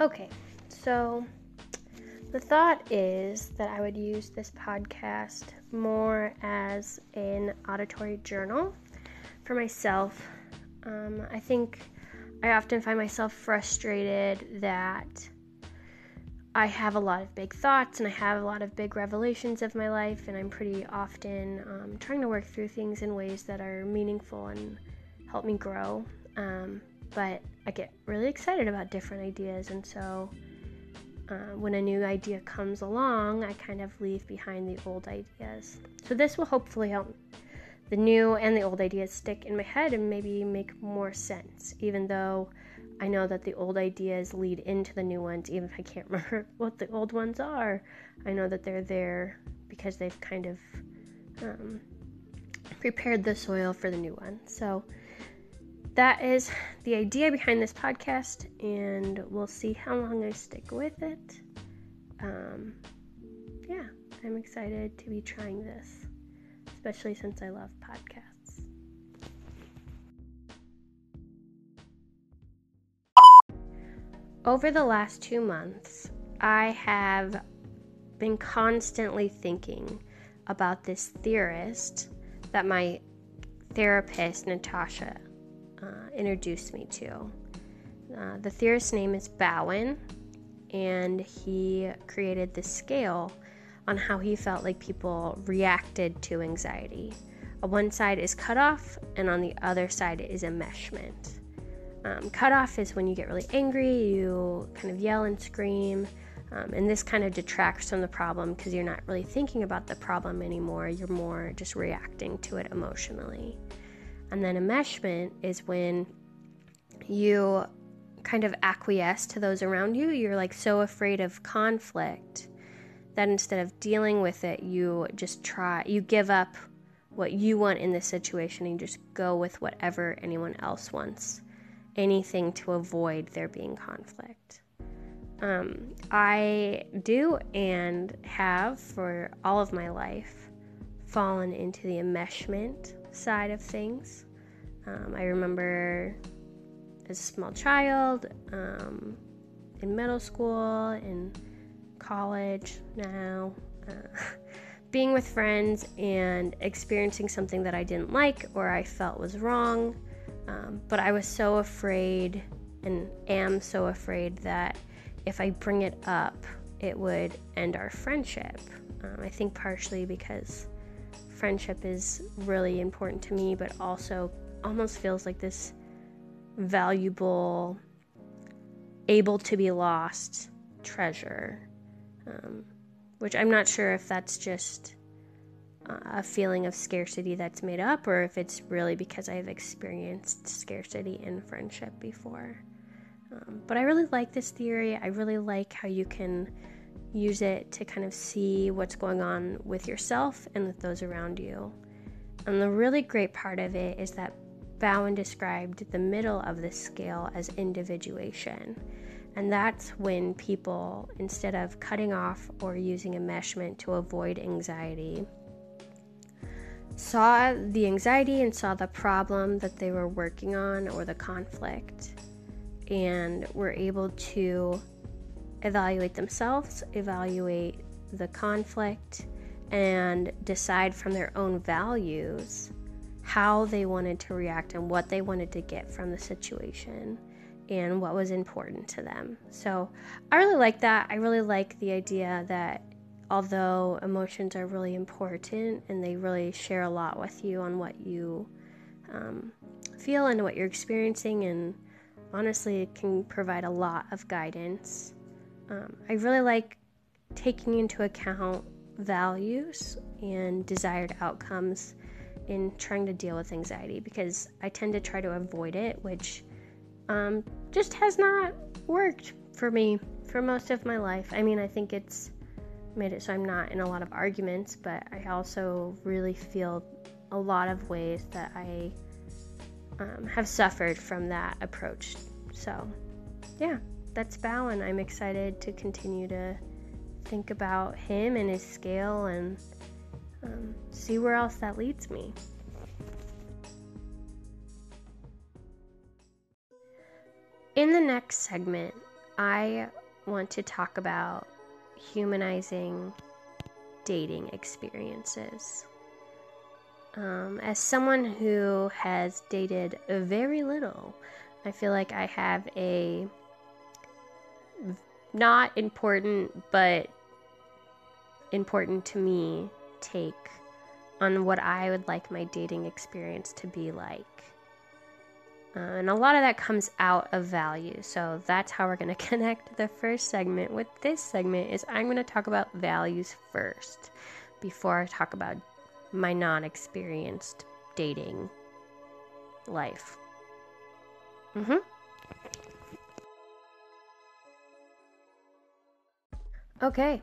Okay, so the thought is that I would use this podcast more as an auditory journal for myself. Um, I think I often find myself frustrated that I have a lot of big thoughts and I have a lot of big revelations of my life, and I'm pretty often um, trying to work through things in ways that are meaningful and help me grow. Um, but I get really excited about different ideas, and so uh, when a new idea comes along, I kind of leave behind the old ideas. So this will hopefully help the new and the old ideas stick in my head and maybe make more sense, even though I know that the old ideas lead into the new ones, even if I can't remember what the old ones are. I know that they're there because they've kind of um, prepared the soil for the new one. So that is the idea behind this podcast, and we'll see how long I stick with it. Um, yeah, I'm excited to be trying this, especially since I love podcasts. Over the last two months, I have been constantly thinking about this theorist that my therapist, Natasha, uh, introduced me to. Uh, the theorist's name is Bowen, and he created this scale on how he felt like people reacted to anxiety. On one side is cutoff, and on the other side is enmeshment. Um, cutoff is when you get really angry, you kind of yell and scream, um, and this kind of detracts from the problem because you're not really thinking about the problem anymore. You're more just reacting to it emotionally. And then enmeshment is when you kind of acquiesce to those around you. You're like so afraid of conflict that instead of dealing with it, you just try, you give up what you want in this situation and just go with whatever anyone else wants anything to avoid there being conflict. Um, I do and have for all of my life fallen into the enmeshment side of things. Um, I remember as a small child, um, in middle school, in college now, uh, being with friends and experiencing something that I didn't like or I felt was wrong um, but I was so afraid and am so afraid that if I bring it up, it would end our friendship. Um, I think partially because friendship is really important to me, but also almost feels like this valuable, able to be lost treasure. Um, which I'm not sure if that's just a feeling of scarcity that's made up or if it's really because I've experienced scarcity in friendship before. Um, but I really like this theory. I really like how you can use it to kind of see what's going on with yourself and with those around you. And the really great part of it is that Bowen described the middle of the scale as individuation. And that's when people, instead of cutting off or using enmeshment to avoid anxiety, saw the anxiety and saw the problem that they were working on or the conflict and were able to evaluate themselves, evaluate the conflict, and decide from their own values how they wanted to react and what they wanted to get from the situation and what was important to them. So I really like that. I really like the idea that although emotions are really important and they really share a lot with you on what you um, feel and what you're experiencing, and honestly, it can provide a lot of guidance. Um, I really like taking into account values and desired outcomes in trying to deal with anxiety because I tend to try to avoid it, which um, just has not worked for me for most of my life. I mean, I think it's made it so I'm not in a lot of arguments, but I also really feel a lot of ways that I um, have suffered from that approach. So, yeah, that's Bowen. I'm excited to continue to think about him and his scale and um, see where else that leads me. In the next segment, I want to talk about humanizing dating experiences. Um, as someone who has dated very little, I feel like I have a not important but important to me take on what I would like my dating experience to be like. Uh, and a lot of that comes out of value. So that's how we're going to connect the first segment with this segment is I'm going to talk about values first before I talk about my non-experienced dating life. Mhm. Okay.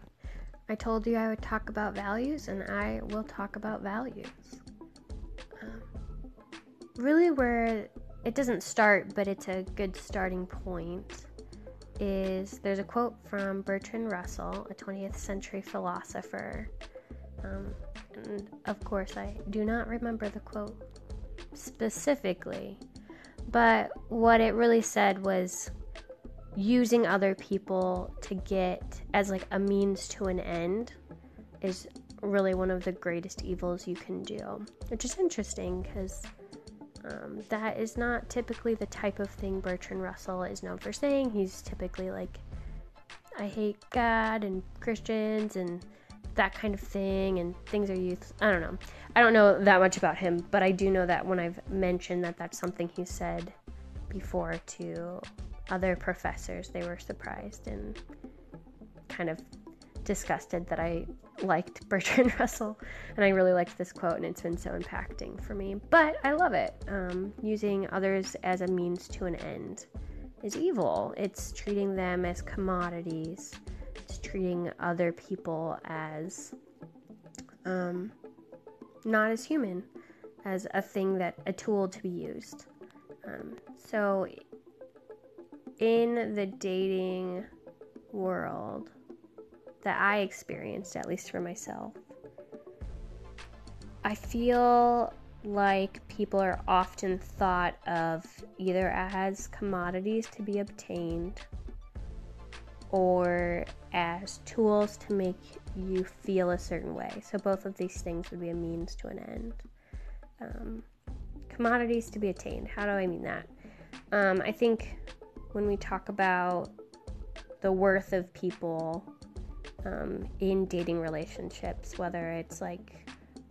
I told you I would talk about values and I will talk about values. Um, really where it doesn't start, but it's a good starting point, is there's a quote from Bertrand Russell, a 20th century philosopher. Um, and of course, I do not remember the quote specifically, but what it really said was using other people to get as like a means to an end is really one of the greatest evils you can do, which is interesting because um, that is not typically the type of thing Bertrand Russell is known for saying. He's typically like, I hate God and Christians and that kind of thing, and things are youth. I don't know. I don't know that much about him, but I do know that when I've mentioned that that's something he said before to other professors, they were surprised and kind of disgusted that I liked Bertrand Russell, and I really liked this quote, and it's been so impacting for me. But I love it. Um, using others as a means to an end is evil. It's treating them as commodities. It's treating other people as um, not as human, as a thing that a tool to be used. Um, so, in the dating world, that I experienced, at least for myself. I feel like people are often thought of either as commodities to be obtained or as tools to make you feel a certain way. So, both of these things would be a means to an end. Um, commodities to be attained. How do I mean that? Um, I think when we talk about the worth of people um, in dating relationships, whether it's like,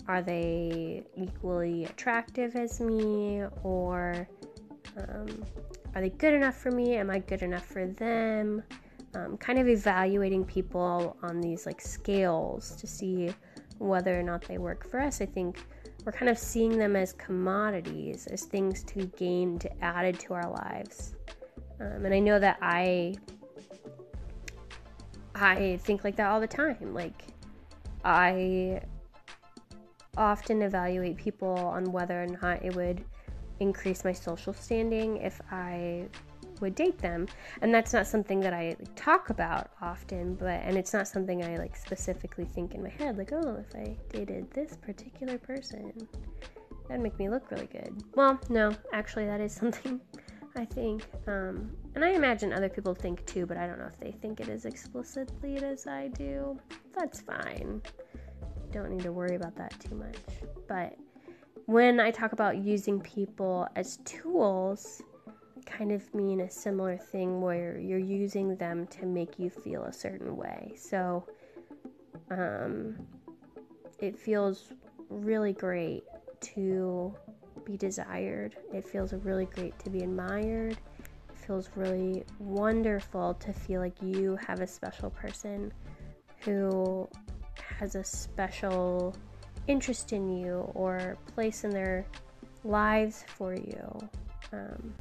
are they equally attractive as me, or um, are they good enough for me? Am I good enough for them? Um, kind of evaluating people on these like scales to see whether or not they work for us. I think we're kind of seeing them as commodities, as things to gain, to added to our lives. Um, and I know that I I think like that all the time. Like, I often evaluate people on whether or not it would increase my social standing if I would date them. And that's not something that I like, talk about often, but and it's not something I like specifically think in my head like, "Oh, if I dated this particular person, that'd make me look really good." Well, no, actually that is something I think. Um, and I imagine other people think too, but I don't know if they think it as explicitly as I do. That's fine. Don't need to worry about that too much. But when I talk about using people as tools, I kind of mean a similar thing where you're using them to make you feel a certain way. So um, it feels really great to be desired. It feels really great to be admired. It feels really wonderful to feel like you have a special person who has a special interest in you or place in their lives for you. Um,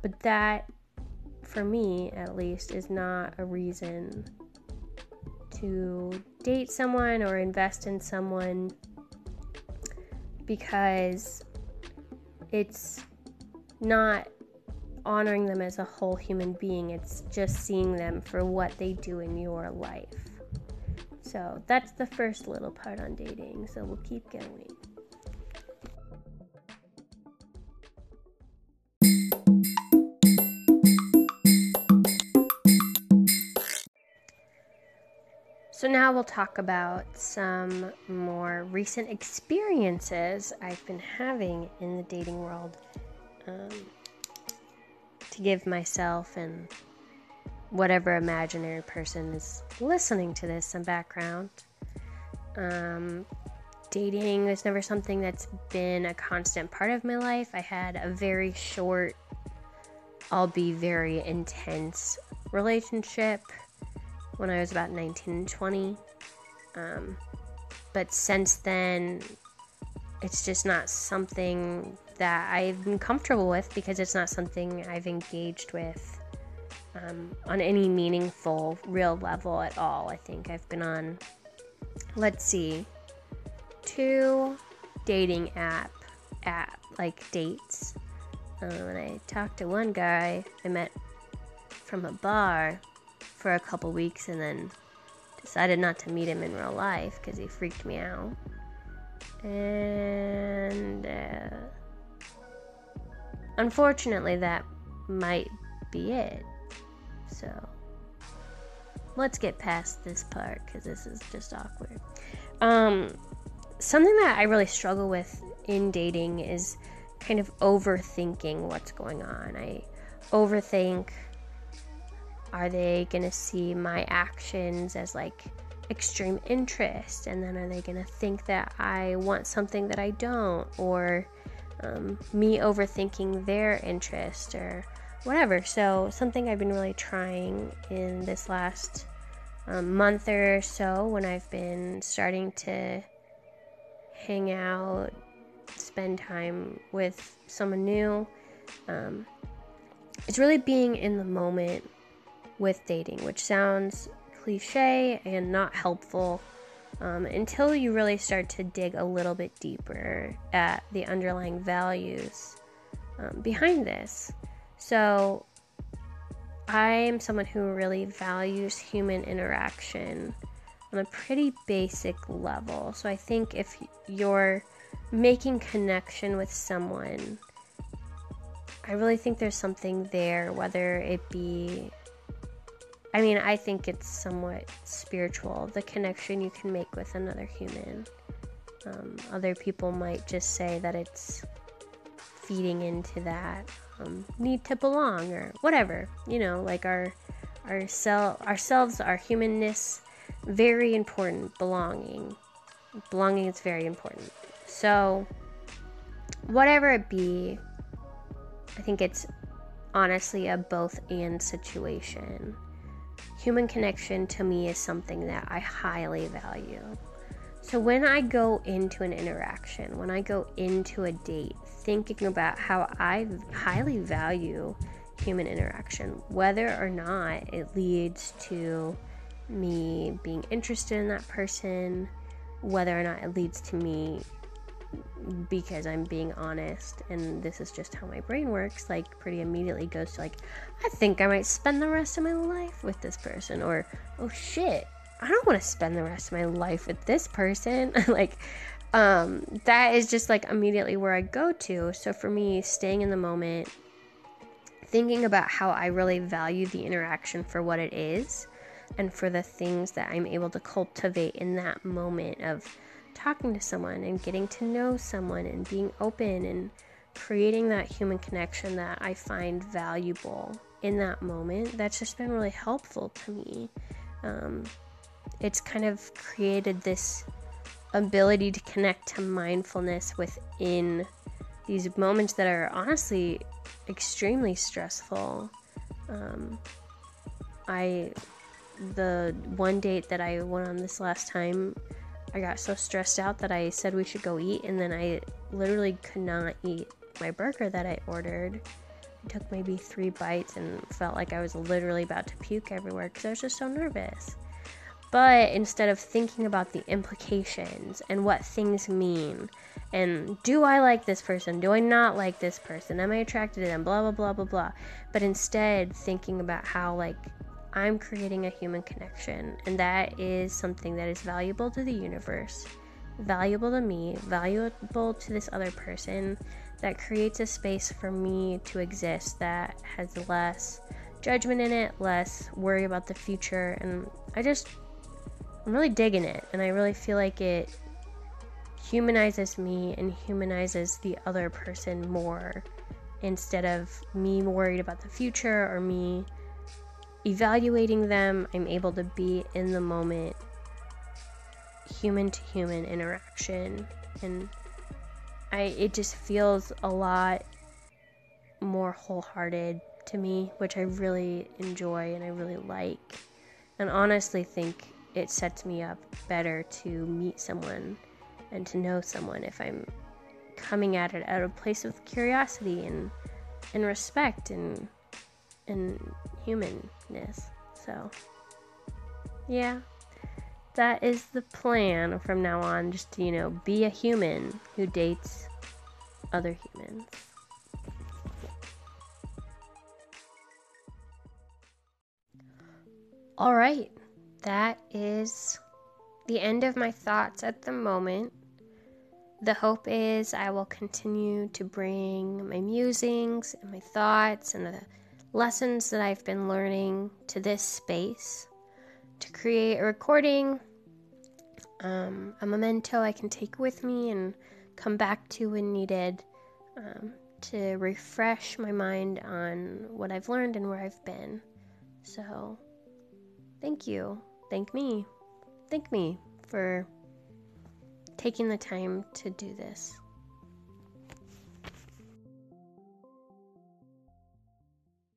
but that, for me at least, is not a reason to date someone or invest in someone because it's not honoring them as a whole human being, it's just seeing them for what they do in your life. So that's the first little part on dating, so we'll keep going. So, now we'll talk about some more recent experiences I've been having in the dating world um, to give myself and whatever imaginary person is listening to this some background. Um, dating was never something that's been a constant part of my life. I had a very short, I'll be very intense relationship when I was about 19 and 20. Um, but since then, it's just not something that I've been comfortable with because it's not something I've engaged with um, on any meaningful, real level at all. I think I've been on, let's see, two dating app app like dates. Um, and I talked to one guy I met from a bar for a couple weeks, and then decided not to meet him in real life because he freaked me out. And uh, unfortunately, that might be it. So let's get past this part because this is just awkward. Um, something that I really struggle with in dating is kind of overthinking what's going on. I overthink are they going to see my actions as like extreme interest and then are they going to think that I want something that I don't or um, me overthinking their interest or whatever. So, something I've been really trying in this last um, month or so when I've been starting to hang out, spend time with someone new. Um, it's really being in the moment with dating, which sounds cliche and not helpful um, until you really start to dig a little bit deeper at the underlying values um, behind this. So, I am someone who really values human interaction on a pretty basic level. So, I think if you're making connection with someone, I really think there's something there, whether it be I mean, I think it's somewhat spiritual, the connection you can make with another human. Um, other people might just say that it's feeding into that um, need to belong or whatever you know like our our self ourselves our humanness very important belonging. Belonging is very important. So whatever it be i think it's honestly a both and situation human connection to me is something that i highly value. So when I go into an interaction, when I go into a date, thinking about how I highly value human interaction, whether or not it leads to me being interested in that person, whether or not it leads to me because I'm being honest and this is just how my brain works, like pretty immediately goes to like, I think I might spend the rest of my life with this person, or oh shit, I don't want to spend the rest of my life with this person. like, um, that is just like immediately where I go to. So for me, staying in the moment, thinking about how I really value the interaction for what it is and for the things that I'm able to cultivate in that moment of talking to someone and getting to know someone and being open and creating that human connection that I find valuable in that moment. That's just been really helpful to me. Um, it's kind of created this ability to connect to mindfulness within these moments that are honestly extremely stressful. Um, I, the one date that I went on this last time, I got so stressed out that I said we should go eat, and then I literally could not eat my burger that I ordered. I took maybe three bites and felt like I was literally about to puke everywhere because I was just so nervous. But instead of thinking about the implications and what things mean, and do I like this person? Do I not like this person? Am I attracted to them? Blah, blah, blah, blah, blah. But instead, thinking about how, like, I'm creating a human connection, and that is something that is valuable to the universe, valuable to me, valuable to this other person, that creates a space for me to exist that has less judgment in it, less worry about the future, and I just I'm really digging it, and I really feel like it humanizes me and humanizes the other person more instead of me worried about the future or me evaluating them. I'm able to be in the moment, human to human interaction, and I it just feels a lot more wholehearted to me, which I really enjoy and I really like. And honestly think it sets me up better to meet someone and to know someone if I'm coming at it out of place of curiosity and and respect and and humanness. So yeah. That is the plan from now on, just to, you know, be a human who dates other humans. All right, that is the end of my thoughts at the moment. The hope is I will continue to bring my musings and my thoughts and the lessons that I've been learning to this space to create a recording, um, a memento I can take with me and come back to when needed um, to refresh my mind on what I've learned and where I've been. So, thank you. Thank me. Thank me for taking the time to do this.